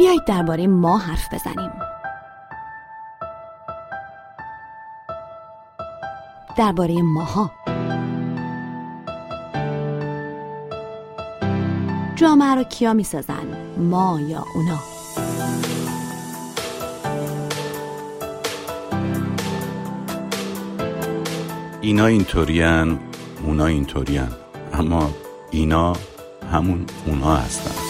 بیایید درباره ما حرف بزنیم. درباره ماها. جامعه رو کیا می‌سازن؟ ما یا اونا؟ اینا اینطورین اونا اینطورین اما اینا همون اونا هستن.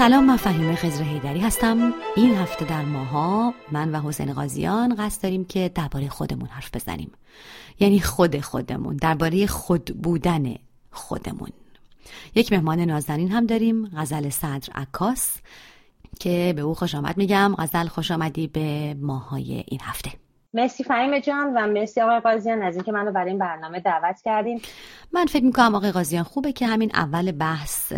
سلام من فهیمه خزر هیدری هستم. این هفته در ماها من و حسین قاضیان قصد داریم که درباره خودمون حرف بزنیم. یعنی خود خودمون درباره خود بودن خودمون. یک مهمان نازنین هم داریم غزل صدر عکاس که به او خوش آمد میگم. غزل خوش آمدی به ماهای این هفته. مرسی فهیم جان و مرسی آقای قاضیان از اینکه منو برای این برنامه دعوت کردین. من فکر می‌کنم آقای قاضیان خوبه که همین اول بحث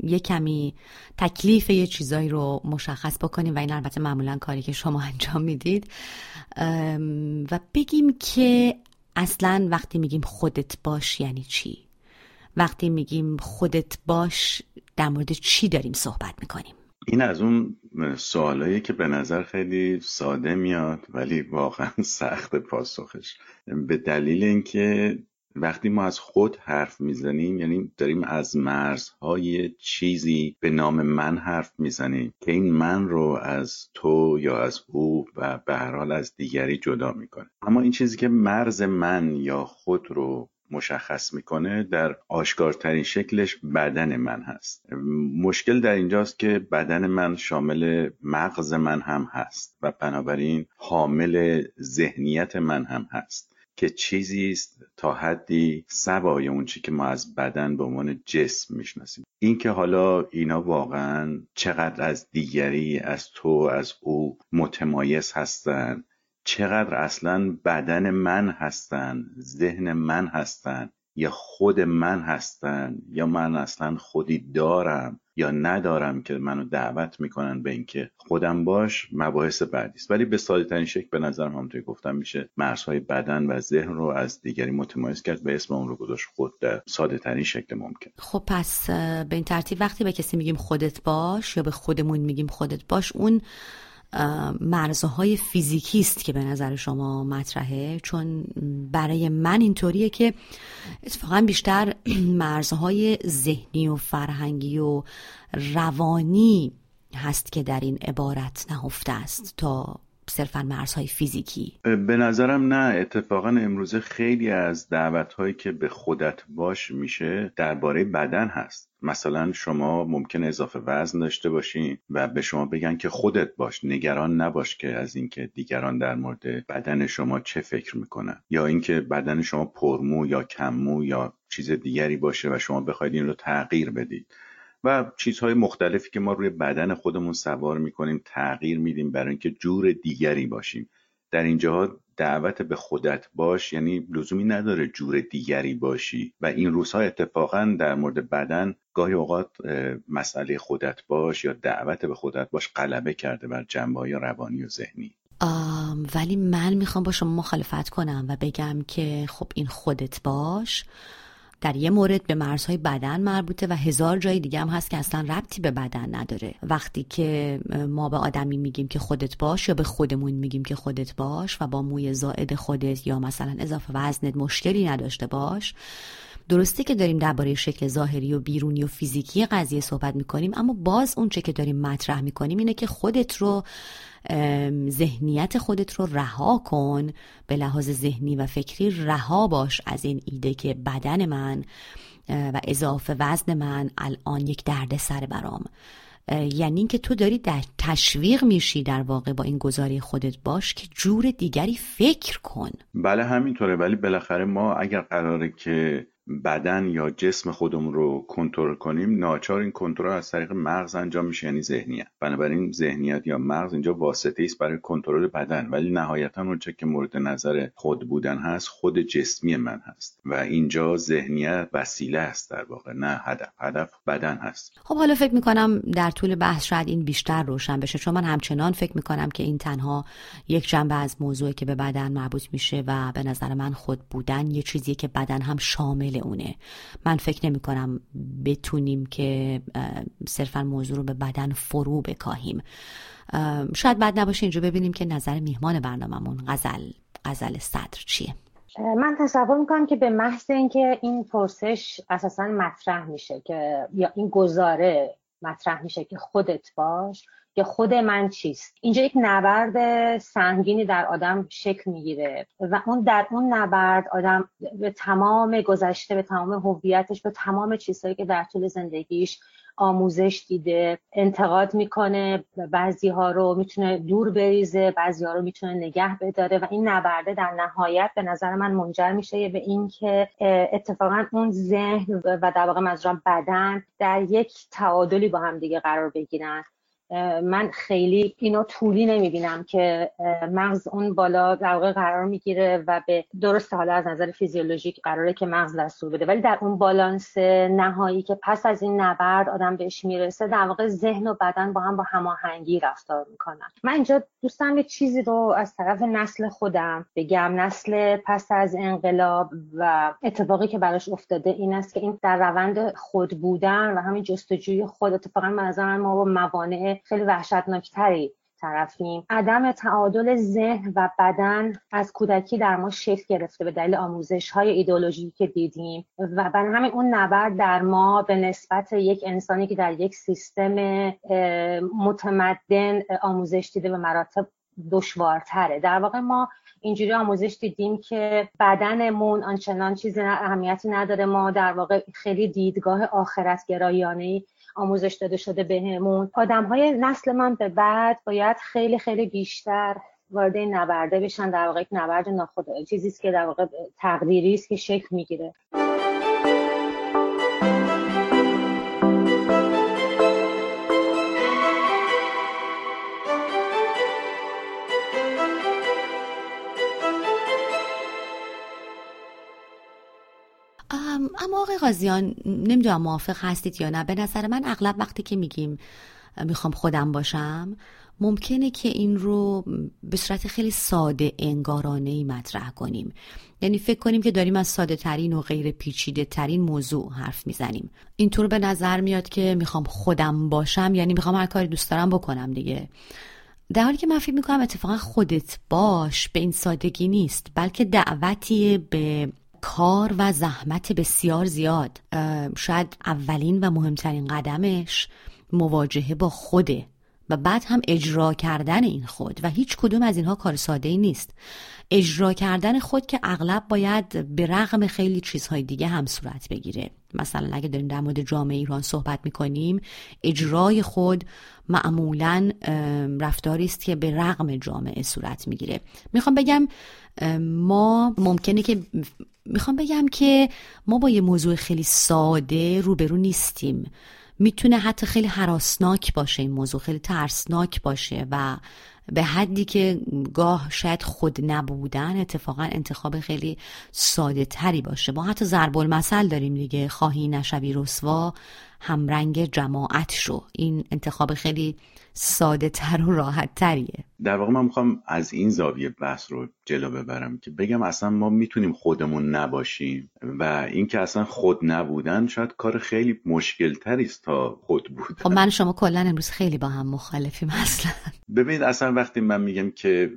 یه کمی تکلیف یه چیزایی رو مشخص بکنیم و این البته معمولا کاری که شما انجام می‌دید. و بگیم که اصلا وقتی میگیم خودت باش یعنی چی؟ وقتی میگیم خودت باش در مورد چی داریم صحبت می‌کنیم؟ این از اون سوالایی که به نظر خیلی ساده میاد ولی واقعا سخت پاسخش. به دلیل اینکه وقتی ما از خود حرف می‌زنیم یعنی داریم از مرزهای چیزی به نام من حرف می‌زنیم که این من رو از تو یا از او و به هر حال از دیگری جدا می‌کنه. اما این چیزی که مرز من یا خود رو مشخص می‌کنه در آشکارترین شکلش بدن من هست. مشکل در اینجاست که بدن من شامل مغز من هم هست و بنابراین حامل ذهنیت من هم هست که چیزی است تا حدی سوای اون چی که ما از بدن به عنوان جسم می‌شناسیم. این که حالا اینا واقعا چقدر از دیگری از تو از او متمایز هستند چقدر اصلا بدن من هستن ذهن من هستن یا خود من هستن یا من اصلا خودی دارم یا ندارم که منو دعوت می‌کنن به اینکه خودم باش مباحث بعدی است. ولی به ساده ترین شکل به نظر همونطوری گفتم میشه مرزهای بدن و ذهن رو از دیگری متمایز کرد و اسم اون رو گذاشت خود در ساده ترین شکل ممکن. خب پس به این ترتیب وقتی به کسی میگیم خودت باش یا به خودمون میگیم خودت باش اون مرزهای فیزیکی است که به نظر شما مطرحه. چون برای من اینطوریه که اتفاقا بیشتر مرزهای ذهنی و فرهنگی و روانی هست که در این عبارت نهفته است تا صرفا مرزهای فیزیکی. به نظرم نه اتفاقا امروزه خیلی از دعوت هایی که به خودت باش میشه درباره بدن هست. مثلا شما ممکن اضافه وزن داشته باشین و به شما بگن که خودت باش نگران نباش که از اینکه دیگران در مورد بدن شما چه فکر می‌کنن. یا اینکه بدن شما پرمو یا کممو یا چیز دیگری باشه و شما بخواید این رو تغییر بدید. و چیزهای مختلفی که ما روی بدن خودمون سوار می‌کنیم تغییر میدیم برای اینکه جور دیگری باشیم. در اینجا دعوت به خودت باش یعنی لزومی نداره جور دیگری باشی. و این روزها اتفاقا در مورد بدن گاهی اوقات مسئله خودت باش یا دعوت به خودت باش غلبه کرده بر جنبه های روانی و ذهنی. ولی من می‌خوام با شما مخالفت کنم و بگم که خب این خودت باش. در یه مورد به مرزهای بدن مربوطه و هزار جای دیگه هم هست که اصلا ربطی به بدن نداره. وقتی که ما به آدمی میگیم که خودت باش یا به خودمون میگیم که خودت باش و با موی زائد خودت یا مثلا اضافه وزنت مشکلی نداشته باش درسته که داریم درباره شکل ظاهری و بیرونی و فیزیکی قضیه صحبت می‌کنیم اما باز اون چه که داریم مطرح می‌کنیم اینه که خودت رو ذهنیت خودت رو رها کن به لحاظ ذهنی و فکری رها باش از این ایده که بدن من و اضافه وزن من الان یک درد سر برام یعنی اینکه تو داری در تشویق میشی در واقع با این گذاری خودت باش که جور دیگری فکر کن. بله همینطوره. ولی بالاخره ما اگر قراره که بدن یا جسم خودمون رو کنترل کنیم ناچار این کنترل از طریق مغز انجام میشه یعنی ذهنیت. بنابراین ذهنیت یا مغز اینجا واسطه است برای کنترل بدن. ولی نهایتا اونچه که مورد نظر خود بودن هست خود جسمی من هست. و اینجا ذهنیت وسیله است در واقع نه هدف. هدف بدن هست. خب حالا فکر می‌کنم در طول بحث شاید این بیشتر روشن بشه چون من همچنان فکر می‌کنم که این تنها یک جنبه از موضوعی که به بدن مربوط میشه و به نظر من خود بودن یه چیزی که بدن هم شامل اونه. من فکر نمی کنم بتونیم که صرفا موضوع رو به بدن فرو بکاهیم. شاید بد نباشه اینجا ببینیم که نظر میهمان برنامهمون غزل غزل صدر چیه. من تصور می‌کنم که به محض اینکه این پرسش اساسا مطرح میشه که یا این گزاره مطرح میشه که خودت باش که خود من چیست. اینجا یک نبرد سنگینی در آدم شکل می‌گیره و اون در اون نبرد آدم به تمام گذشته به تمام هویتش به تمام چیزهایی که در طول زندگیش آموزش دیده انتقاد می‌کنه بعضی ها رو می‌تونه دور بریزه بعضی ها رو می‌تونه نگه بداره و این نبرده در نهایت به نظر من منجر میشه به اینکه اتفاقا اون ذهن و در واقع بدن در یک تعادلی با هم دیگه قرار بگیرن. من خیلی اینو طولی نمی‌بینم که مغز اون بالا در واقع قرار می‌گیره و به درست حالا از نظر فیزیولوژیک قراره که مغز دستور بده. ولی در اون بالانس نهایی که پس از این نبرد آدم بهش می‌رسه در واقع ذهن و بدن با هم با هماهنگی رفتار می‌کنن. من اینجا دوستم یه چیزی رو از طرف نسل خودم بگم. نسل پس از انقلاب و اتفاقی که براش افتاده این است که این در روند خود بودن و همین جستجوی خود اتفاقا ما با موانع خیلی وحشتناکتری طرفیم. عدم تعادل ذهن و بدن از کودکی در ما شکل گرفته به دلیل آموزش های ایدئولوژی که دیدیم و برای همین اون نبرد در ما به نسبت یک انسانی که در یک سیستم متمدن آموزش دیده به مراتب دشوارتره. در واقع ما اینجوری آموزش دیدیم که بدنمون آنچنان چیزی اهمیتی نداره. ما در واقع خیلی دیدگاه آخرت گرایانه آموزش داده شده بهمون. آدم های نسل من به بعد باید خیلی خیلی بیشتر وارد نبرده بشن در واقع نبرد ناخود چیزی که در واقع تقدیری است که شکل می‌گیره. اما آقای قاضیان نمی‌دونم موافق هستید یا نه. به نظر من اغلب وقتی که میگیم می‌خوام خودم باشم ممکنه که این رو به صورت خیلی ساده انگارانه ای مطرح کنیم. یعنی فکر کنیم که داریم از ساده ترین و غیر پیچیده ترین موضوع حرف می‌زنیم. اینطور به نظر میاد که می‌خوام خودم باشم یعنی می‌خوام هر کاری دوست دارم بکنم دیگه. در حالی که من فکر می‌کنم اتفاقا خودت باش به این سادگی نیست بلکه دعوتی به کار و زحمت بسیار زیاد. شاید اولین و مهمترین قدمش مواجهه با خوده و بعد هم اجرا کردن این خود و هیچ کدوم از اینها کار ساده ای نیست. اجرا کردن خود که اغلب باید به رغم خیلی چیزهای دیگه هم صورت بگیره. مثلا اگه داریم در مورد جامعه ایران صحبت می‌کنیم اجرای خود معمولا رفتاری است که به رغم جامعه صورت می‌گیره. می‌خوام بگم ما ممکنه که می‌خوام بگم که ما با یه موضوع خیلی ساده روبرو نیستیم. می‌تونه حتی خیلی حراسناک باشه این موضوع خیلی ترسناک باشه و به حدی که گاه شاید خود نبودن اتفاقا انتخاب خیلی ساده تری باشه. ما حتی ضرب المثل داریم دیگه. خواهی نشوی رسوا. همرنگ جماعت شو. این انتخاب خیلی ساده تر و راحت تریه. در واقع من می‌خوام از این زاویه بحث رو جلو ببرم که بگم اصلا ما می‌تونیم خودمون نباشیم و اینکه اصلا خود نبودن شاید کار خیلی مشکل است تا خود بودن خب من شما کلا امروز خیلی با هم مخالفیم اصلا. ببینید اصلا وقتی من میگم که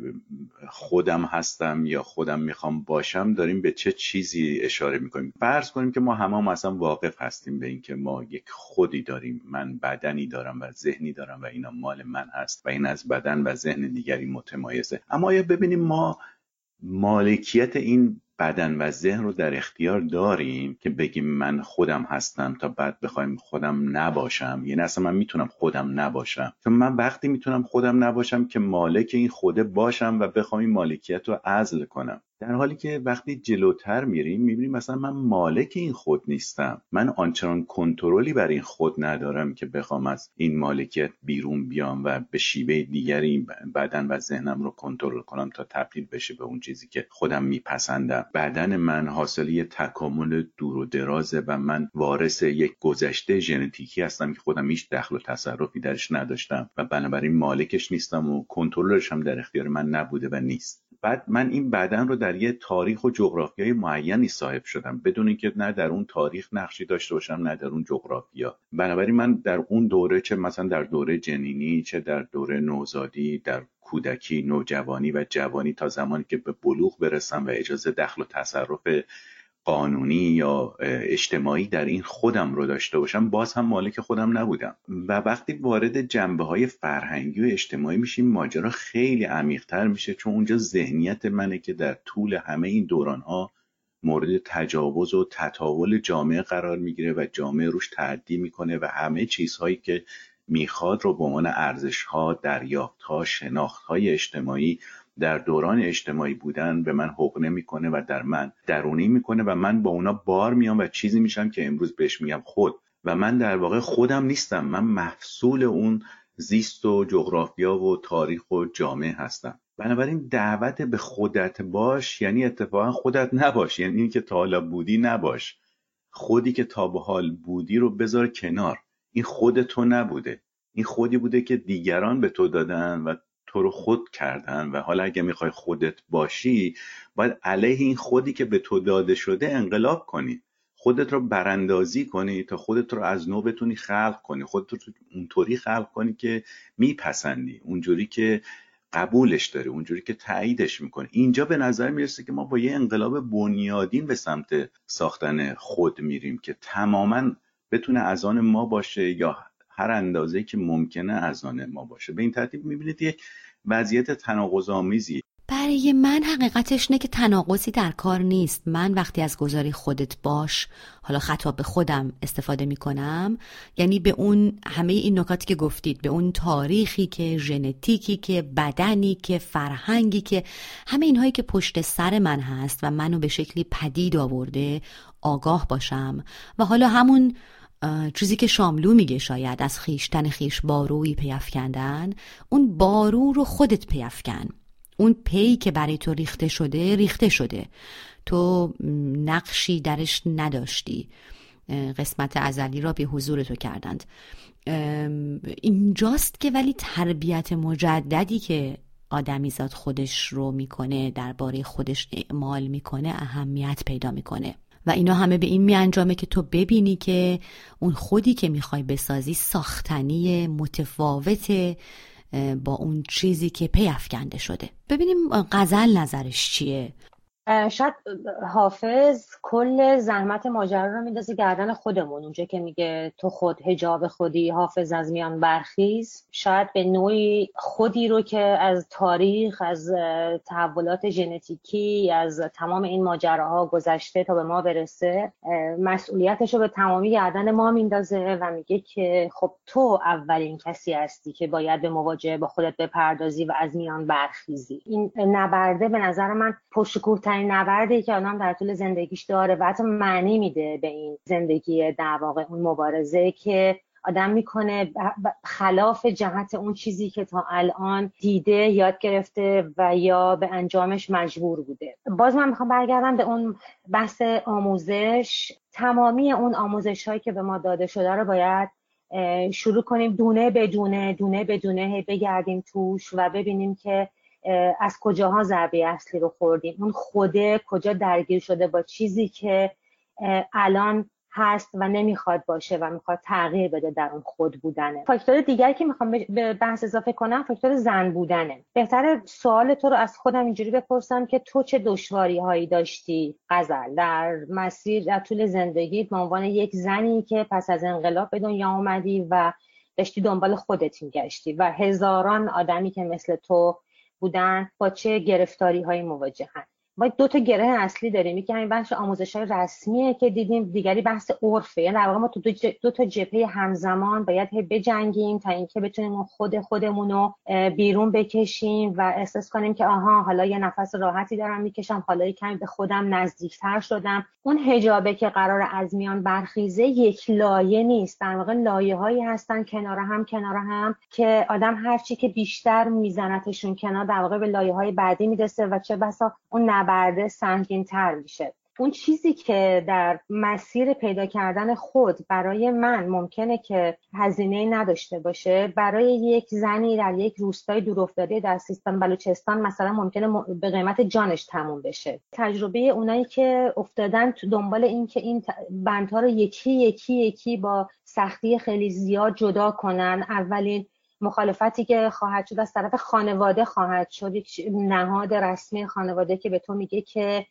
خودم هستم یا خودم می‌خوام باشم داریم به چه چیزی اشاره می‌کنیم؟ فرض کنیم که ما همه اصلا واقف هستیم به اینکه ما یک خودی داریم. من بدنی دارم و ذهنی دارم و اینا مال من هست و این از بدن و ذهن دیگری متمایزه. اما یا ببینیم ما مالکیت این بدن و ذهن رو در اختیار داریم که بگیم من خودم هستم تا بعد بخوایم خودم نباشم؟ یعنی اصلا من می‌تونم خودم نباشم. چون من وقتی می‌تونم خودم نباشم که مالک این خوده باشم و بخوام این مالکیت رو عزل کنم. در حالی که وقتی جلوتر میریم می‌بینیم مثلا من مالک این خود نیستم. من آنچنان کنترلی بر این خود ندارم که بخوام از این مالکیت بیرون بیام و به شیوه دیگری بدن و ذهنم رو کنترل کنم تا تبدیل بشه به اون چیزی که خودم میپسندم. بدن من حاصل یه تکامل دور و درازه و من وارث یک گذشته ژنتیکی هستم که خودم هیچ دخل و تصرفی درش نداشتم و بنابراین مالکش نیستم و کنترلش هم در اختیار من نبوده و نیست. بعد من این بدن رو در یه تاریخ و جغرافیای معینی صاحب شدم. بدون اینکه نه در اون تاریخ نقشی داشته باشم نه در اون جغرافیا. بنابراین من در اون دوره چه مثلا در دوره جنینی چه در دوره نوزادی در کودکی نوجوانی و جوانی تا زمانی که به بلوغ برسم و اجازه دخل و تصرف قانونی یا اجتماعی در این خودم رو داشته باشم باز هم مالک خودم نبودم. و وقتی وارد جنبه های فرهنگی و اجتماعی میشیم ماجرا خیلی عمیقتر میشه چون اونجا ذهنیت منه که در طول همه این دوران ها مورد تجاوز و تطاول جامعه قرار می‌گیره و جامعه روش تعدی می‌کنه و همه چیزهایی که می‌خواد رو به عنوان ارزش ها دریافت ها شناخت های اجتماعی در دوران اجتماعی بودن به من حقنه می‌کنه و در من درونی می‌کنه و من با اونا بار میام و چیزی میشم که امروز بهش میگم خود. و من در واقع خودم نیستم. من محصول اون زیست و جغرافیا و تاریخ و جامعه هستم. بنابراین دعوت به خودت باش یعنی اتفاقا خودت نباش. یعنی اینکه تا حالا بودی نباش. خودی که تا به حال بودی رو بذار کنار. این خود تو نبوده. این خودی بوده که دیگران به تو دادن و تو رو خود کردن و حالا اگه می‌خوای خودت باشی باید علیه این خودی که به تو داده شده انقلاب کنی. خودت رو براندازی کنی تا خودت رو از نو بتونی خلق کنی. خودت رو اونطوری خلق کنی که میپسندی. اونجوری که قبولش داری اونجوری که تاییدش می‌کنی. اینجا به نظر می‌رسه که ما با یه انقلاب بنیادین به سمت ساختن خود میریم که تماما بتونه از آن ما باشه یا هر اندازه که ممکنه از آن ما باشه. به این ترتیب می‌بینید یک وضعیت تناقض آمیزی برای من حقیقتش نه که تناقضی در کار نیست. من وقتی از گذاری خودت باش حالا خطاب به خودم استفاده می کنم یعنی به اون همه این نکاتی که گفتید به اون تاریخی که ژنتیکی که بدنی که فرهنگی که همه اینهایی که پشت سر من هست و منو به شکلی پدید آورده آگاه باشم. و حالا همون چیزی که شاملو میگه شاید از خیشتن خیش باروی پیفکندن اون بارو رو خودت پیفکن اون پی که برای تو ریخته شده ریخته شده. تو نقشی درش نداشتی. قسمت ازلی را به حضور تو کردند. اینجاست که ولی تربیت مجددی که آدمیزاد خودش رو می‌کنه درباره خودش اعمال می‌کنه اهمیت پیدا می‌کنه. و اینا همه به این میانجامه که تو ببینی که اون خودی که می‌خوای بسازی ساختنی متفاوت با اون چیزی که پی افکنده شده. ببینیم غزل نظرش چیه؟ شاید حافظ کل زحمت ماجرا رو میندازه گردن خودمون. اونجا که میگه تو خود هجاب خودی حافظ از میان برخیز. شاید به نوعی خودی رو که از تاریخ از تحولات ژنتیکی از تمام این ماجراها گذشته تا به ما برسه مسئولیتش رو به تمامی گردن ما میندازه و میگه که خب تو اولین کسی هستی که باید به مواجهه با خودت بپردازی و از میان برخیزی. این نبرده به نظر من پشتکورترین بزرگترین نبردی که آدم در طول زندگیش داره و حتی معنی میده به این زندگی در واقع اون مبارزه که آدم می‌کنه خلاف جهت اون چیزی که تا الان دیده یاد گرفته و یا به انجامش مجبور بوده. باز من می‌خوام برگردم به اون بحث آموزش. تمامی اون آموزش هایی که به ما داده شده رو باید شروع کنیم دونه به دونه دونه به دونه بگردیم توش و ببینیم که از کجاها ضربه اصلی رو خوردیم؟ اون خوده کجا درگیر شده با چیزی که الان هست و نمی‌خواد باشه و می‌خواد تغییر بده در اون خود بودنه. فاکتور دیگری که می‌خوام به بحث اضافه کنم فاکتور زن بودنه. بهتر سوال تو رو از خودم اینجوری بپرسم که تو چه دشواری هایی داشتی؟ غزل در مسیر در طول زندگیت به عنوان یک زنی که پس از انقلاب به دنیا آمدی و داشتی دنبال خودت میگشتی و هزاران آدمی که مثل تو بودن با چه گرفتاری های مواجهن. ما دو تا گره اصلی داریم. یکی همین بخش آموزش های رسمیه که دیدیم دیگری بحث عرفه. یعنی در واقع ما تو دو, دو تا جبهه همزمان باید بجنگیم تا اینکه بتونیم خود خودمون رو بیرون بکشیم و احساس کنیم که آها حالا یه نفس راحتی دارم می‌کشم حالا کمی به خودم نزدیکتر شدم. اون هجابه که قرار از میان برخیزه یک لایه نیست. در واقع لایه هایی هستن کنار هم کنار هم که آدم هرچی که بیشتر میزنتشون کنار در واقع به لایه های بعدی می‌رسه و چه بسا اون نبرده سنگین تر میشه. اون چیزی که در مسیر پیدا کردن خود برای من ممکنه که هزینه نداشته باشه برای یک زنی در یک روستای دورافتاده در سیستان بلوچستان مثلا ممکنه به قیمت جانش تموم بشه. تجربه اونایی که افتادن تو دنبال این که این بندها رو یکی یکی یکی با سختی خیلی زیاد جدا کنن اولین مخالفتی که خواهد شد از طرف خانواده خواهد شد. یک نهاد رسمی خانواده که به تو میگه که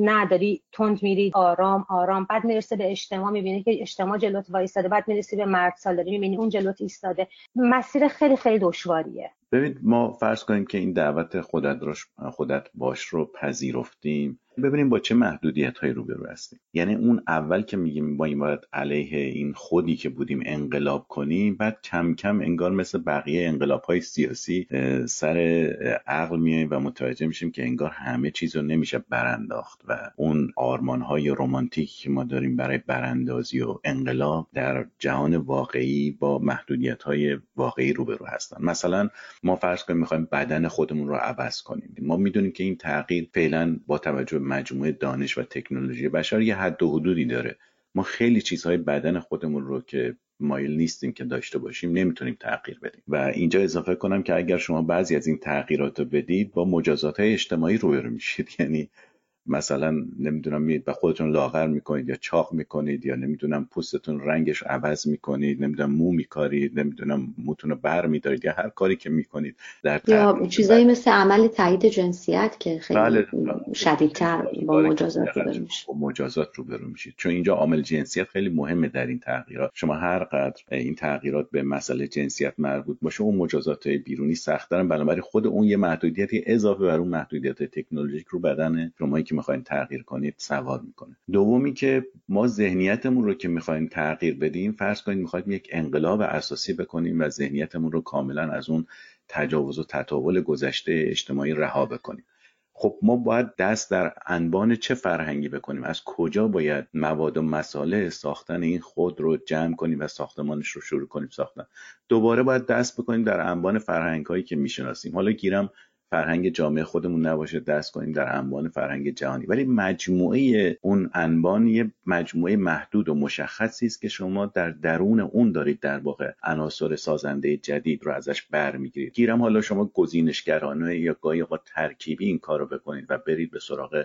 نداری تند میری آرام آرام. بعد می‌رسه به اجتماع می‌بینی که اجتماع جلوت وایستاده. بعد می‌رسی به مرد سالاری می‌بینی اون جلوت ایستاده. مسیر خیلی خیلی دشواریه. ببینید ما فرض کنیم که این دعوت خودت, خودت باش رو پذیرفتیم. ببینیم با چه محدودیت هایی روبرو هستیم. یعنی اون اول که میگیم با این باید علیه این خودی که بودیم انقلاب کنیم بعد کم کم انگار مثل بقیه انقلاب های سیاسی سر عقل میایم و متوجه میشیم که انگار همه چیز رو نمیشه برانداخت و اون آرمان های رومانتیک که ما داریم برای براندازی و انقلاب در جهان واقعی با محدودیت های واقعی روبرو هستن. مثلا ما فرض کنیم می‌خوایم بدن خودمون رو عوض کنیم. ما می‌دونیم که این تغییر فعلا با توجه مجموعه دانش و تکنولوژی بشر یه حد و حدودی داره. ما خیلی چیزهای بدن خودمون رو که مایل نیستیم که داشته باشیم نمی‌تونیم تغییر بدیم. و اینجا اضافه کنم که اگر شما بعضی از این تغییرات رو بدید با مجازات های اجتماعی روبرو میشید. یعنی مثلا نمی‌دونم میید به خودتون لاغر می‌کنید یا چاق می‌کنید یا نمی‌دونم پوستتون رنگش عوض می‌کنید نمی‌دونم مو میکارید نمی‌دونم موتون رو بر میدارید یا هر کاری که می‌کنید در یا چیزایی مثل عمل تایید جنسیت که خیلی بله. شدیدتر با مجازات رو میشید. مجازات روبرو میشید. چون اینجا عامل جنسیت خیلی مهمه در این تغییرات. شما هر قدر این تغییرات به مسئله جنسیت مربوط باشه اون مجازات بیرونی سخت‌ترن بنابراین خود اون یه محدودیتی اضافه بر اون محدودیت تکنولوژیک رو بدن شما که می‌خواین تغییر کنید سوار می‌کنه. دومی که ما ذهنیتمون رو که می‌خوایم تغییر بدیم فرض کنید می‌خوایم یک انقلاب اساسی بکنیم و ذهنیتمون رو کاملا از اون تجاوز و تطاول گذشته اجتماعی رها بکنیم. خب ما باید دست در انبان چه فرهنگی بکنیم؟ از کجا باید مواد و مساله ساختن این خود رو جمع کنیم و ساختمانش رو شروع کنیم ساختن؟ دوباره باید دست بکنیم در انبان فرهنگ هایی که می‌شناسیم. حالا گیرم فرهنگ جامعه خودمون نباشه دست کنیم در انبان فرهنگ جهانی. ولی مجموعه اون انبان یه مجموعه محدود و مشخصی است که شما در درون اون دارید در واقع عناصر سازنده جدید رو ازش برمیگیرید. گیرم حالا شما گزینشگرانه یا گاهی اوقات ترکیبی این کار رو بکنید و برید به سراغ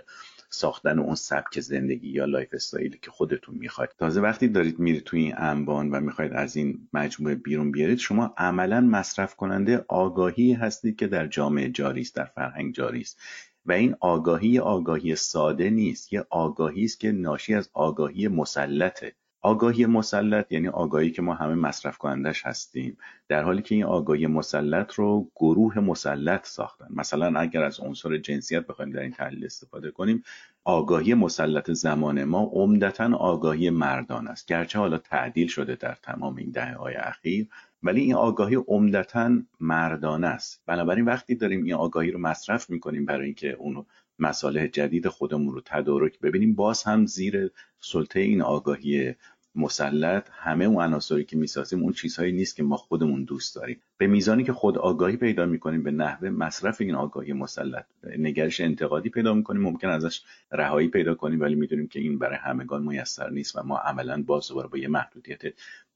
ساختن اون سبک زندگی یا lifestyle ی که خودتون می‌خواید. تازه وقتی دارید میرید توی این انبان و می‌خواید از این مجموعه بیرون بیارید شما عملا مصرف کننده آگاهی هستید که در جامعه جاری است در فرهنگ جاری است. و این آگاهی آگاهی ساده نیست یه آگاهی است که ناشی از آگاهی مسلطه. آگاهی مسلط یعنی آگاهی که ما همه مصرف کنندش هستیم. در حالی که این آگاهی مسلط رو گروه مسلط ساختن. مثلا اگر از عنصر جنسیت بخوایم در این تحلیل استفاده کنیم آگاهی مسلط زمان ما عمدتا آگاهی مردان است. گرچه حالا تعدیل شده در تمام این دهه های اخیر ولی این آگاهی عمدتا مردانه است. بنابراین وقتی داریم این آگاهی رو مصرف می‌کنیم برای اینکه اونو مساله جدید خودمون رو تدارک ببینیم باز هم زیر سلطه این آگاهی مسلط همه اون عناصری که می‌سازیم اون چیزهایی نیست که ما خودمون دوست داریم. به میزانی که خود آگاهی پیدا می‌کنیم به نحوه مصرف این آگاهی مسلط. نگرش انتقادی پیدا می‌کنیم ممکن ازش رهایی پیدا کنیم ولی می‌دونیم که این برای همگان میسر نیست و ما عملا باز دوباره با یه محدودیت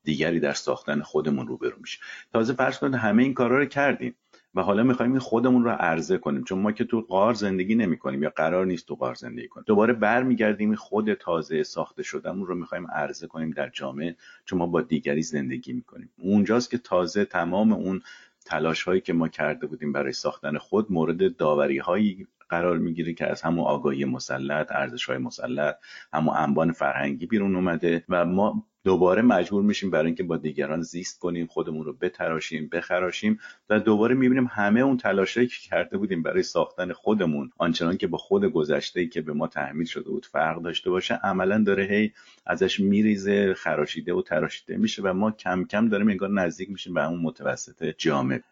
دیگری در ساختن خودمون روبرو میشیم تازه فرض کنید همه این کارا رو کردیم و حالا می‌خوایم این خودمون رو عرضه کنیم. چون ما که تو غار زندگی نمی کنیم یا قرار نیست تو غار زندگی کنیم. دوباره برمیگردیم خود تازه ساخته شدهمون رو می‌خوایم عرضه کنیم در جامعه چون ما با دیگری زندگی می‌کنیم. اونجاست که تازه تمام اون تلاش هایی که ما کرده بودیم برای ساختن خود مورد داوری هایی قرار می‌گیره که از همون آگاهی مسلط ارزش های مسلط همون انبان فرهنگی بیرون اومده و ما دوباره مجبور میشیم برای اینکه با دیگران زیست کنیم خودمون رو بتراشیم بخراشیم و دوباره می‌بینیم همه اون تلاشایی که کرده بودیم برای ساختن خودمون آنچنان که با خود گذشته که به ما تحمیل شده بود فرق داشته باشه عملا داره هی ازش میریزه خراشیده و تراشیده میشه و ما کم کم داریم انگار نزدیک میشیم به اون متوسط جامعه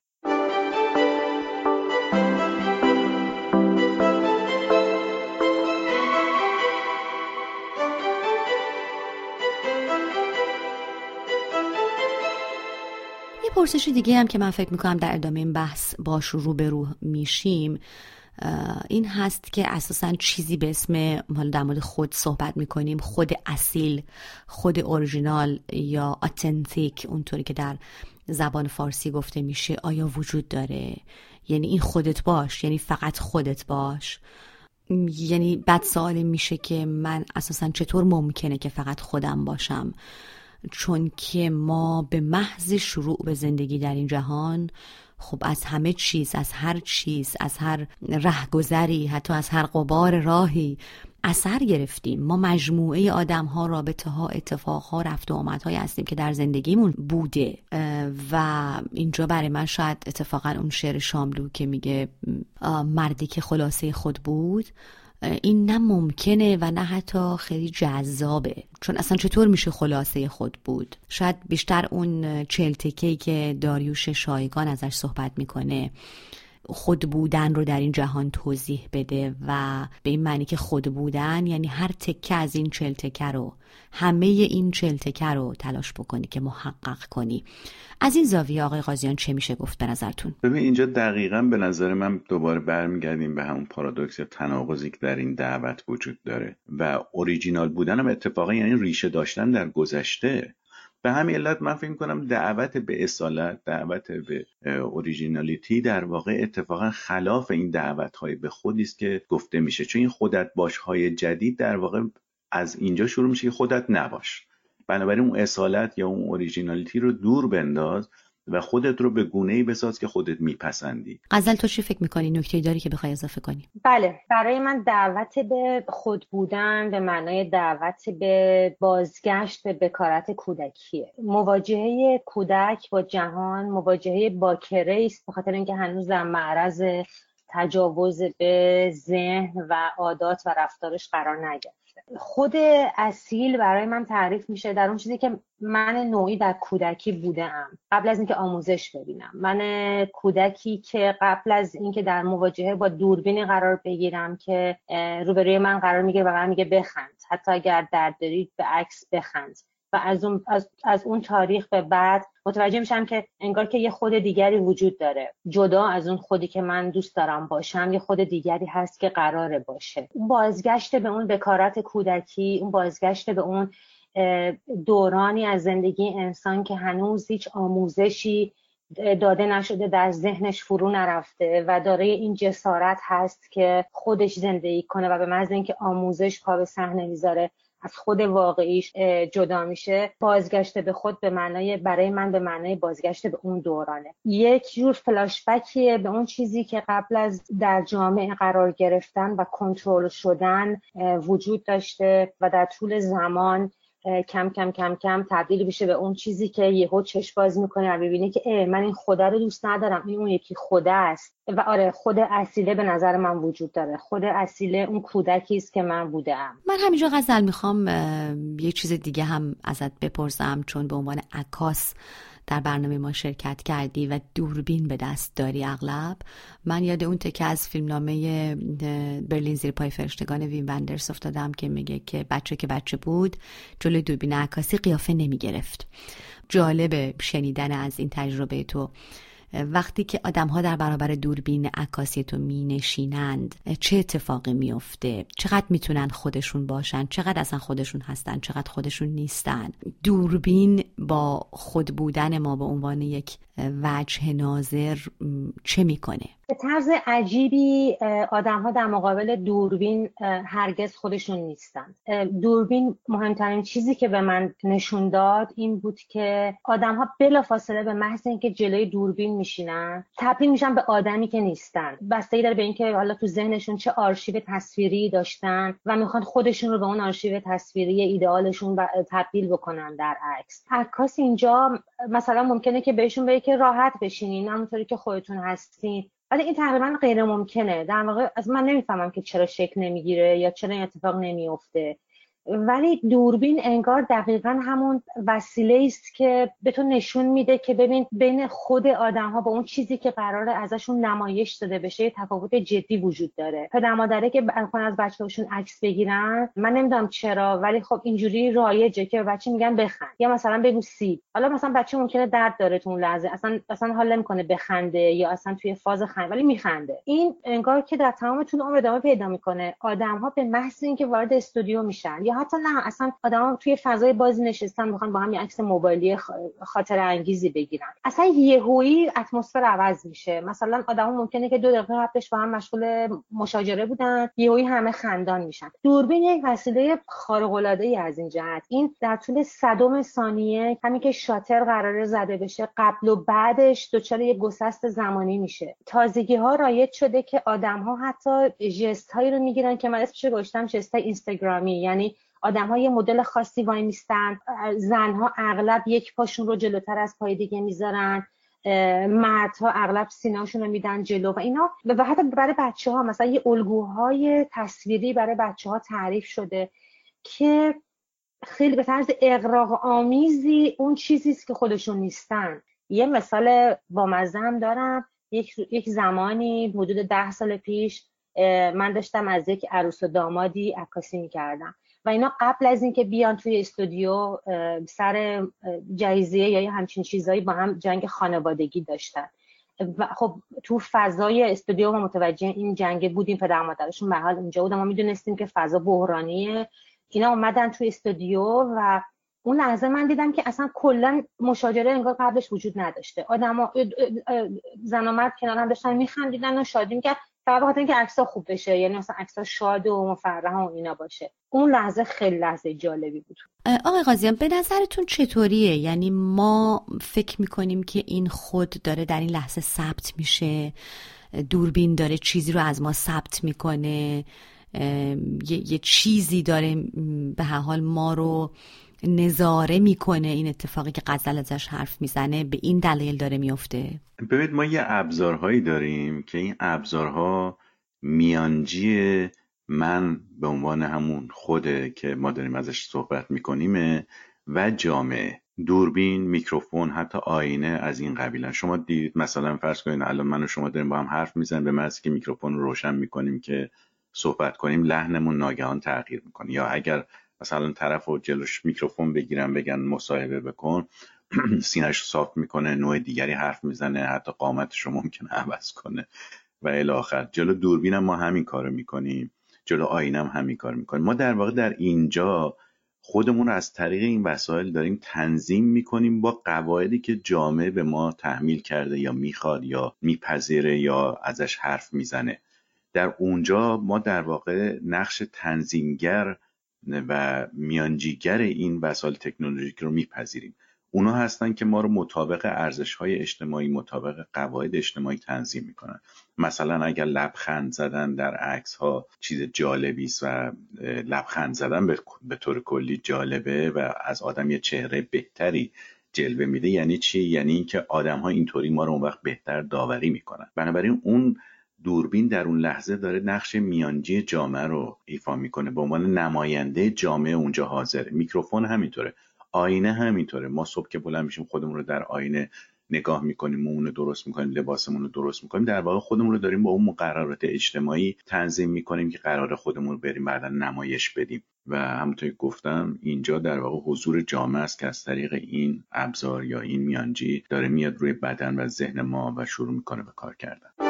پرسش دیگه هم که من فکر می‌کنم در ادامه این بحث باش رو میشیم این هست که اساسا چیزی به اسم حالا در مورد خود صحبت می‌کنیم خود اصیل خود اورژینال یا اتنتیک اونطوری که در زبان فارسی گفته میشه آیا وجود داره؟ یعنی این خودت باش یعنی فقط خودت باش. یعنی بعد سوال میشه که من اساسا چطور ممکنه که فقط خودم باشم؟ چون که ما به محض شروع به زندگی در این جهان خب از همه چیز از هر چیز از هر رهگذری حتی از هر قبار راهی اثر گرفتیم. ما مجموعه آدم ها رابطه ها اتفاق ها رفت و آمد های هستیم که در زندگیمون بوده. و اینجا برای من شاید اتفاقا اون شعر شاملو که میگه مردی که خلاصه خود بود این نه ممکنه و نه حتی خیلی جذابه. چون اصلا چطور میشه خلاصه خود بود؟ شاید بیشتر اون چلتکی که داریوش شایگان ازش صحبت می‌کنه خود بودن رو در این جهان توضیح بده و به این معنی که خود بودن یعنی هر تکه از این چل تکه رو همه این چل تکه رو تلاش بکنی که محقق کنی. از این زاویه آقای قاضیان چه میشه گفت به نظرتون؟ ببین اینجا دقیقا به نظر من دوباره برمیگردیم به همون پارادوکس یا تناقضی که در این دعوت وجود داره. و اوریجینال بودن هم اتفاقا یعنی ریشه داشتن در گذشته. به همین علت من فکر کنم دعوت به اصالت دعوت به originality در واقع اتفاقا خلاف این دعوت های به خودی است که گفته میشه. چون این خودت باش های جدید در واقع از اینجا شروع میشه خودت نباش. بنابراین اون اصالت یا اون originality رو دور بنداز و خودت رو به گونه ای بساز که خودت میپسندی. غزل تو چی فکر می‌کنی؟ نکته داری که بخوای اضافه کنی؟ بله برای من دعوت به خود بودن به معنای دعوت به بازگشت به بکارت کودکیه. مواجهه کودک با جهان مواجهه باکره است بخاطر اینکه هنوز در معرض تجاوز به ذهن و عادات و رفتارش قرار نگرفت. خود اصیل برای من تعریف میشه در اون چیزی که من نوعی در کودکی بودم. قبل از اینکه آموزش ببینم. من کودکی که قبل از اینکه در مواجهه با دوربینی قرار بگیرم که روبروی من قرار می‌گیره و قرار میگه بخند. حتی اگر درد دارید به عکس بخند. و از اون, از, از اون تاریخ به بعد متوجه میشم که انگار که یه خود دیگری وجود داره. جدا از اون خودی که من دوست دارم باشم یه خود دیگری هست که قراره باشه. اون بازگشت به اون بکارت کودکی اون بازگشت به اون دورانی از زندگی انسان که هنوز هیچ آموزشی داده نشده در ذهنش فرو نرفته و داره این جسارت هست که خودش زندگی کنه و به محض اینکه آموزش پا به صحنه می‌ذاره از خود واقعیش جدا میشه. بازگشت به خود به معنای برای من به معنای بازگشت به اون دورانه. یک جور فلاشبکیه به اون چیزی که قبل از در جامعه قرار گرفتن و کنترل شدن وجود داشته و در طول زمان کم کم کم کم تبدیل بشه به اون چیزی که یهو چشم باز می‌کنه و ببینه که من این خدا رو دوست ندارم. این اون یکی خدا است. و آره خود اصیله به نظر من وجود داره. خود اصیله اون کودکی است که من بودم من همینجا غزل می‌خوام یه چیز دیگه هم ازت بپرسم چون به عنوان عکاس در برنامه ما شرکت کردی و دوربین به دست داری اغلب. من یاد اون تکه از فیلمنامه برلین زیر پای فرشتگان وین وندرس افتادم که میگه که بچه که بچه بود جلوی دوربین عکاسی قیافه نمی گرفت جالب شنیدن از این تجربه تو. وقتی که آدم ها در برابر دوربین عکاسی تو می نشینند چه اتفاقی میفته چقدر می‌تونن خودشون باشن؟ چقدر اصلا خودشون هستن؟ چقدر خودشون نیستن؟ دوربین با خود بودن ما به عنوان یک وجه ناظر چه می‌کنه؟ به طرز عجیبی آدم ها در مقابل دوربین هرگز خودشون نیستن. دوربین مهمترین چیزی که به من نشون داد این بود که آدم ها بلا فاصله به محض اینکه جلوی دوربین میشینن تبدیل میشن به آدمی که نیستن. بستگی داره به اینکه حالا تو ذهنشون چه آرشیو تصویری داشتن و می‌خوان خودشون رو به اون آرشیو تصویری ایدئالشون تبدیل بکنن در عکس. عکاس اینجا مثلا ممکنه که بهشون بگه که راحت بشینین همونطوری که خودتون هستین. ولی این تقریبا غیر ممکنه در واقع از من نمی‌فهمم که چرا شکل نمی‌گیره یا چرا این اتفاق نمیفته ولی دوربین انگار دقیقا همون وسیله است که به تو نشون میده که ببین بین خود آدم ها با اون چیزی که قراره ازشون نمایش داده بشه یه تفاوت جدی وجود داره. پدر مادره که بخوان از بچه‌هاشون عکس بگیرن من نمی‌دونم چرا ولی خب اینجوری رایجه که بچه میگن بخند. یا مثلا بگو سی حالا مثلا بچه ممکنه درد داره تو اون لحظه. اصلا اصلا حال نمی‌کنه بخنده یا اصلا توی فاز خند ولی میخنده. این انگار که در تمام طول عمر ادامه پیدا می‌کنه. آدم ها به محض اینکه وارد استودیو میشن یا حتی نه اصلا آدما توی فضای بازی نشستن می‌خوان با هم یه عکس موبایلی خاطر انگیزی بگیرن. اصلا یهویی اتمسفر عوض میشه. مثلا آدما ممکنه که دو دقیقه قبلش با هم مشغول مشاجره بودن یهویی همه خندان میشن. دوربین یک وسیله خارق العاده ای از این جهت. این در طول صدم ثانیه همین که شاتر قراره زده بشه قبل و بعدش دچار یک گسست زمانی میشه. تازگی ها رایج شده که آدم ها حتی ژست هایی رو می‌گیرن که من اسمش گذاشتم ژست اینستاگرامی یعنی آدم ها یه مدل خاصی وای میستن. زنها اغلب یک پاشون رو جلوتر از پای دیگه می‌ذارن. مردها اغلب سینهاشون رو میدن جلو و اینا. و حتی برای بچه ها مثلا یه الگوهای تصویری برای بچه ها تعریف شده که خیلی به طرز اقراق آمیزی اون چیزی است که خودشون نیستن. یه مثال با هم دارم. یک, یک زمانی حدود ده سال پیش من داشتم از یک عروس و دامادی عکاسی می‌کردم. و اینا قبل از اینکه بیان توی استودیو سر جایزه یا همچین چیزهایی با هم جنگ خانوادگی داشتن. و خب تو فضای استودیو ما متوجه این جنگ بودیم پدر مادرشون به حال اونجا بودن. ما می‌دونستیم که فضا بحرانیه. اینا اومدن توی استودیو و اون لحظه من دیدم که اصلا کلا مشاجره انگار قبلش وجود نداشته. آدما زن و مرد کنار هم داشتن میخندیدن و شادی می‌کرد. فقط بخاطر اینکه عکس‌ها خوب بشه یعنی مثلا عکس‌ها شاد و مفرح و اینا باشه. اون لحظه خیلی لحظه جالبی بود. آقای قاضیان به نظرتون چطوریه؟ یعنی ما فکر می‌کنیم که این خود داره در این لحظه ثبت میشه؟ دوربین داره چیزی رو از ما ثبت می‌کنه؟ یه،, یه چیزی داره به هر حال ما رو نظاره می‌کنه این اتفاقی که غزل ازش حرف می‌زنه به این دلیل داره میفته ببینید ما یه ابزارهایی داریم که این ابزارها میانجی من به عنوان همون خوده که ما داریم ازش صحبت می‌کنیم و جامعه. دوربین میکروفون حتی آینه از این قبیلن شما دید مثلا فرض کنید الان من و شما داریم با هم حرف می‌زنیم به محضی که میکروفون رو روشن می‌کنیم که صحبت کنیم لحنمون ناگهان تغییر می‌کنه. یا اگر مثلا طرف و جلوش میکروفون بگیرن بگن مصاحبه بکن سینش صاف می‌کنه نوع دیگری حرف می‌زنه حتی قامتش رو ممکنه عوض کنه و الاخر جلو دوربینم ما همین کارو می‌کنیم جلو آینم همین کار می‌کنیم. ما در واقع در اینجا خودمون رو از طریق این وسایل داریم تنظیم می‌کنیم با قواعدی که جامعه به ما تحمیل کرده یا می‌خواد یا میپذیره یا ازش حرف می‌زنه. در اونجا ما در واقع نقش تنظیمگر و میانجیگر این وسایل تکنولوژیک رو میپذیریم. اونا هستن که ما رو مطابق ارزش های اجتماعی مطابق قواعد اجتماعی تنظیم می‌کنن. مثلا اگر لبخند زدن در عکس ها چیز جالبی است و لبخند زدن به طور کلی جالبه و از آدم یه چهره بهتری جلوه میده یعنی چی؟ یعنی اینکه آدم ها اینطوری ما رو اون وقت بهتر داوری می‌کنن. بنابراین اون دوربین در اون لحظه داره نقش میانجی جامعه رو ایفا می‌کنه. به عنوان نماینده جامعه اونجا حاضره میکروفون همینطوره. آینه همینطوره. ما صبح که بلند میشیم خودمون رو در آینه نگاه می‌کنیم مومون رو درست می‌کنیم لباسمون رو درست می‌کنیم در واقع خودمون رو داریم با اون مقررات اجتماعی تنظیم می‌کنیم که قرار خودمون رو بریم بعدا نمایش بدیم. و همونطور گفتم اینجا در واقع حضور جامعه است که از طریق این ابزار یا این میانجی داره میاد روی بدن و ذهن ما و شروع می‌کنه به کار کردن.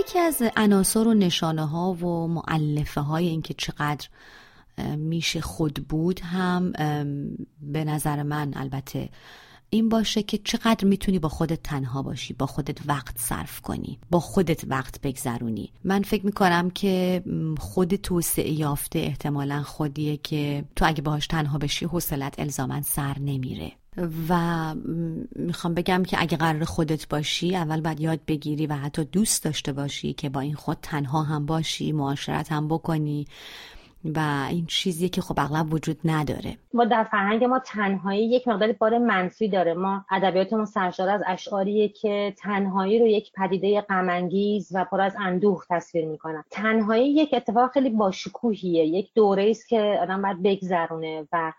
یکی از عناصر و نشانه ها و معلفه های اینکه چقدر میشه خود بود هم به نظر من البته این باشه که چقدر می‌تونی با خودت تنها باشی با خودت وقت صرف کنی با خودت وقت بگذرونی. من فکر می‌کنم که خود توسعه یافته احتمالا خودیه که تو اگه باهاش تنها بشی حوصلت الزاما سر نمیره. و می‌خوام بگم که اگه قرار خودت باشی اول باید یاد بگیری و حتی دوست داشته باشی که با این خود تنها هم باشی معاشرت هم بکنی و این چیزی که خب اغلب وجود نداره. ما در فرهنگ ما تنهایی یک مقدار بار منفی داره. ما ادبیاتمون سرشار از اشعاریه که تنهایی رو یک پدیده غمانگیز و پر از اندوه تصویر می‌کنن تنهایی یک اتفاق خیلی باشکوهیه. یک دوره است که آدم باید بگذرونه و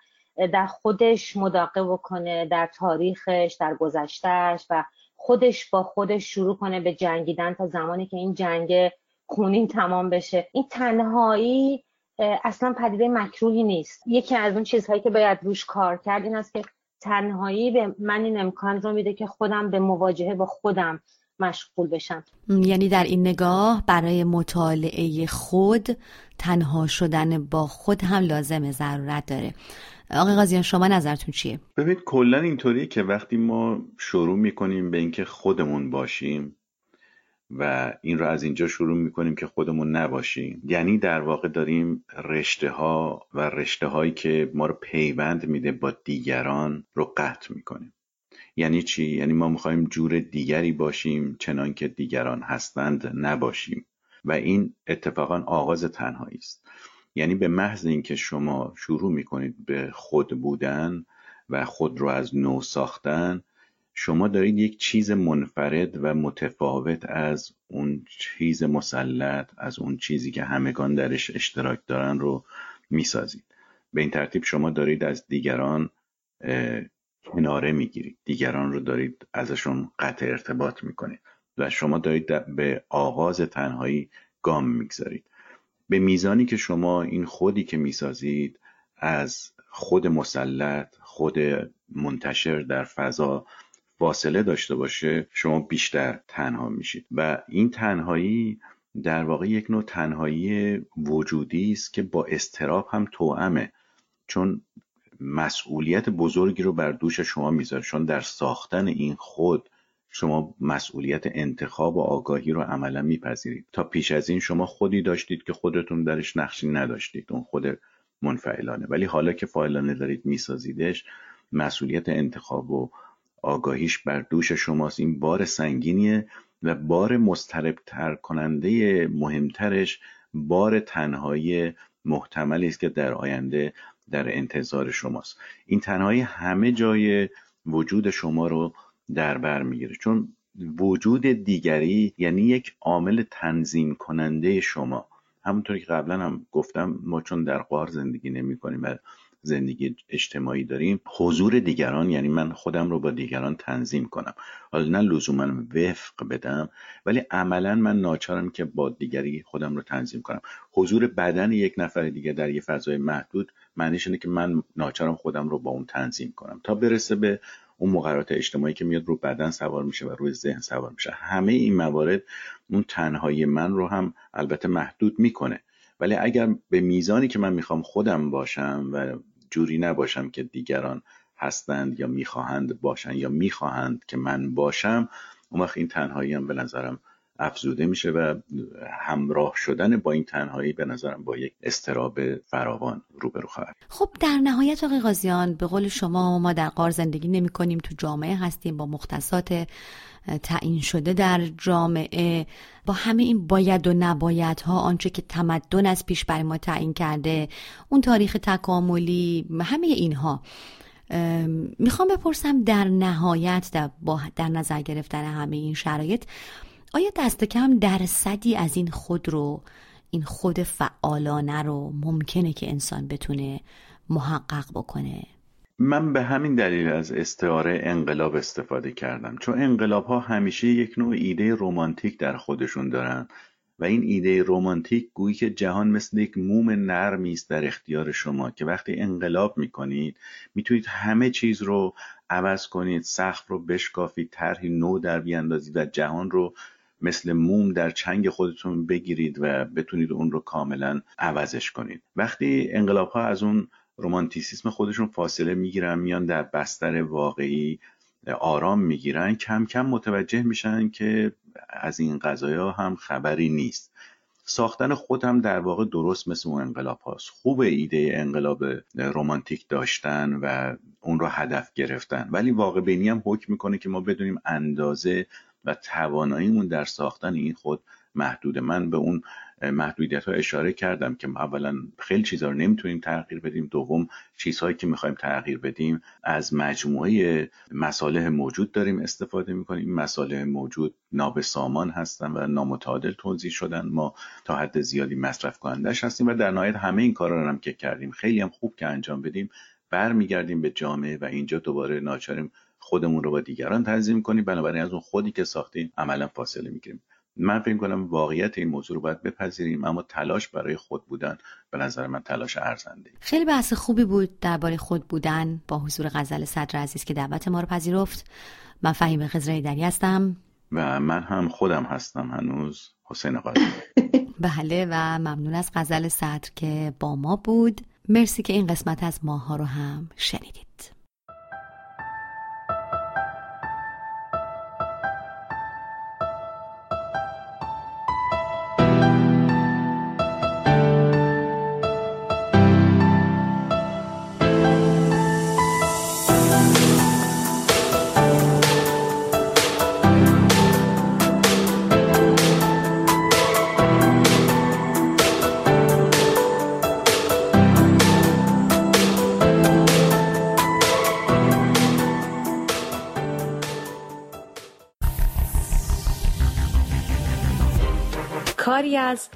در خودش مداقه بکنه در تاریخش در گذشتهش و خودش با خودش شروع کنه به جنگیدن تا زمانی که این جنگ خونین تمام بشه. این تنهایی اصلا پدیده مکروهی نیست. یکی از اون چیزهایی که باید روش کار کرد این است که تنهایی به من این امکان رو میده که خودم به مواجهه با خودم مشغول بشم. یعنی در این نگاه برای مطالعه خود تنها شدن با خود هم لازم ضرورت داره. آقای قاضیان شما نظرتون چیه؟ ببینید کلا اینطوری که وقتی ما شروع می‌کنیم به اینکه خودمون باشیم و این رو از اینجا شروع می‌کنیم که خودمون نباشیم یعنی در واقع داریم رشته ها و رشته هایی که ما رو پیوند میده با دیگران رو قطع می‌کنیم. یعنی چی؟ یعنی ما می‌خوایم جور دیگری باشیم چنان که دیگران هستند نباشیم. و این اتفاقا آغاز تنهایی است. یعنی به محض اینکه شما شروع می‌کنید به خود بودن و خود رو از نو ساختن شما دارید یک چیز منفرد و متفاوت از اون چیز مسلط از اون چیزی که همگان درش اشتراک دارن رو می‌سازید. به این ترتیب شما دارید از دیگران کناره می‌گیرید. دیگران رو دارید ازشون قطع ارتباط می‌کنید و شما دارید به آغاز تنهایی گام می‌گذارید. به میزانی که شما این خودی که می‌سازید از خود مسلط خود منتشر در فضا فاصله داشته باشه شما بیشتر تنها میشید. و این تنهایی در واقع یک نوع تنهایی وجودی است که با استراب هم توامه چون مسئولیت بزرگی رو بر دوش شما می‌ذاره. چون در ساختن این خود شما مسئولیت انتخاب و آگاهی رو عملا میپذیرید. تا پیش از این شما خودی داشتید که خودتون درش نقشی نداشتید اون خود منفعلانه. ولی حالا که فاعلانه دارید میسازیدش مسئولیت انتخاب و آگاهیش بر دوش شماست. این بار سنگینیه و بار مستربتر کننده مهمترش بار تنهایی محتملی است که در آینده در انتظار شماست. این تنهایی همه جای وجود شما رو در بر می‌گیره. چون وجود دیگری یعنی یک عامل تنظیم کننده شما. همونطوری که قبلا هم گفتم ما چون در قار زندگی نمی کنیم و زندگی اجتماعی داریم. حضور دیگران یعنی من خودم رو با دیگران تنظیم کنم. حالا نه لزوما وفق بدم ولی عملا من ناچارم که با دیگری خودم رو تنظیم کنم. حضور بدن یک نفر دیگه در یه فضای محدود معنیش اینه که من ناچارم خودم رو با اون تنظیم کنم. تا برسه به اون مقررات اجتماعی که میاد رو بدن سوار میشه و روی ذهن سوار میشه. همه این موارد اون تنهایی من رو هم البته محدود می‌کنه. ولی اگر به میزانی که من می‌خوام خودم باشم و جوری نباشم که دیگران هستند یا می‌خواهند باشند یا می‌خواهند که من باشم اون وقت این تنهایی هم به نظرم افزوده میشه و همراه شدن با این تنهایی به نظرم با یک استراب فراوان روبرو خواهد خب در نهایت آقای غازیان به قول شما ما در قار زندگی نمی کنیم تو جامعه هستیم با مختصات تعیین شده در جامعه. با همه این باید و نباید ها آنچه که تمدن از پیش برای ما تعیین کرده اون تاریخ تکاملی همه اینها. می‌خوام بپرسم در نهایت در, با در نظر گرفتن همه این شرایط آیا دست کم درصدی از این خود رو این خود فعالانه رو ممکنه که انسان بتونه محقق بکنه؟ من به همین دلیل از استعاره انقلاب استفاده کردم. چون انقلاب ها همیشه یک نوع ایده رومانتیک در خودشون دارن و این ایده رومانتیک گویی که جهان مثل یک موم نرمی است در اختیار شما که وقتی انقلاب می‌کنید می‌تونید همه چیز رو عوض کنید سقف رو بشکافید طرحی نو در بیاندازید و جهان رو مثل موم در چنگ خودتون بگیرید و بتونید اون رو کاملا عوضش کنید. وقتی انقلاب ها از اون رومانتیسیسم خودشون فاصله می‌گیرن میان در بستر واقعی آرام می‌گیرن کم کم متوجه میشن که از این قضايا هم خبری نیست. ساختن خود هم در واقع درست مثل اون انقلاب هاست. خوب ایده انقلاب رومانتیک داشتن و اون رو هدف گرفتن. ولی واقع بینی هم حکم می‌کنه که ما بدونیم اندازه و تواناییمون در ساختن این خود محدوده. من به اون محدودیت ها اشاره کردم که اولا خیلی چیزها رو نمی‌تونیم تغییر بدیم. دوم چیزهایی که می‌خوایم تغییر بدیم از مجموعه مصالح موجود داریم استفاده می‌کنیم. این مصالح موجود نابسامان هستن و نامتعادل توضیح شدن. ما تا حد زیادی مصرف کنندش هستیم و در نهایت همه این کارا رو هم که کردیم. خیلی هم خوب که انجام بدیم. برمیگردیم به جامعه و اینجا دوباره ناچاریم خودمون رو با دیگران تنظیم کنیم. بنابراین از اون خودی که ساختیم عملا فاصله می‌گیریم. من فکر کنم واقعیت این موضوع رو باید بپذیریم اما تلاش برای خود بودن به نظر من تلاش ارزنده. خیلی بحث خوبی بود درباره خود بودن با حضور غزل صدر عزیز که دعوت ما رو پذیرفت. من فهیم خزرای دری هستم. و من هم خودم هستم هنوز حسین قاسم بله و ممنون از غزل صدر که با ما بود. مرسی که این قسمت از ماها رو هم شنیدید.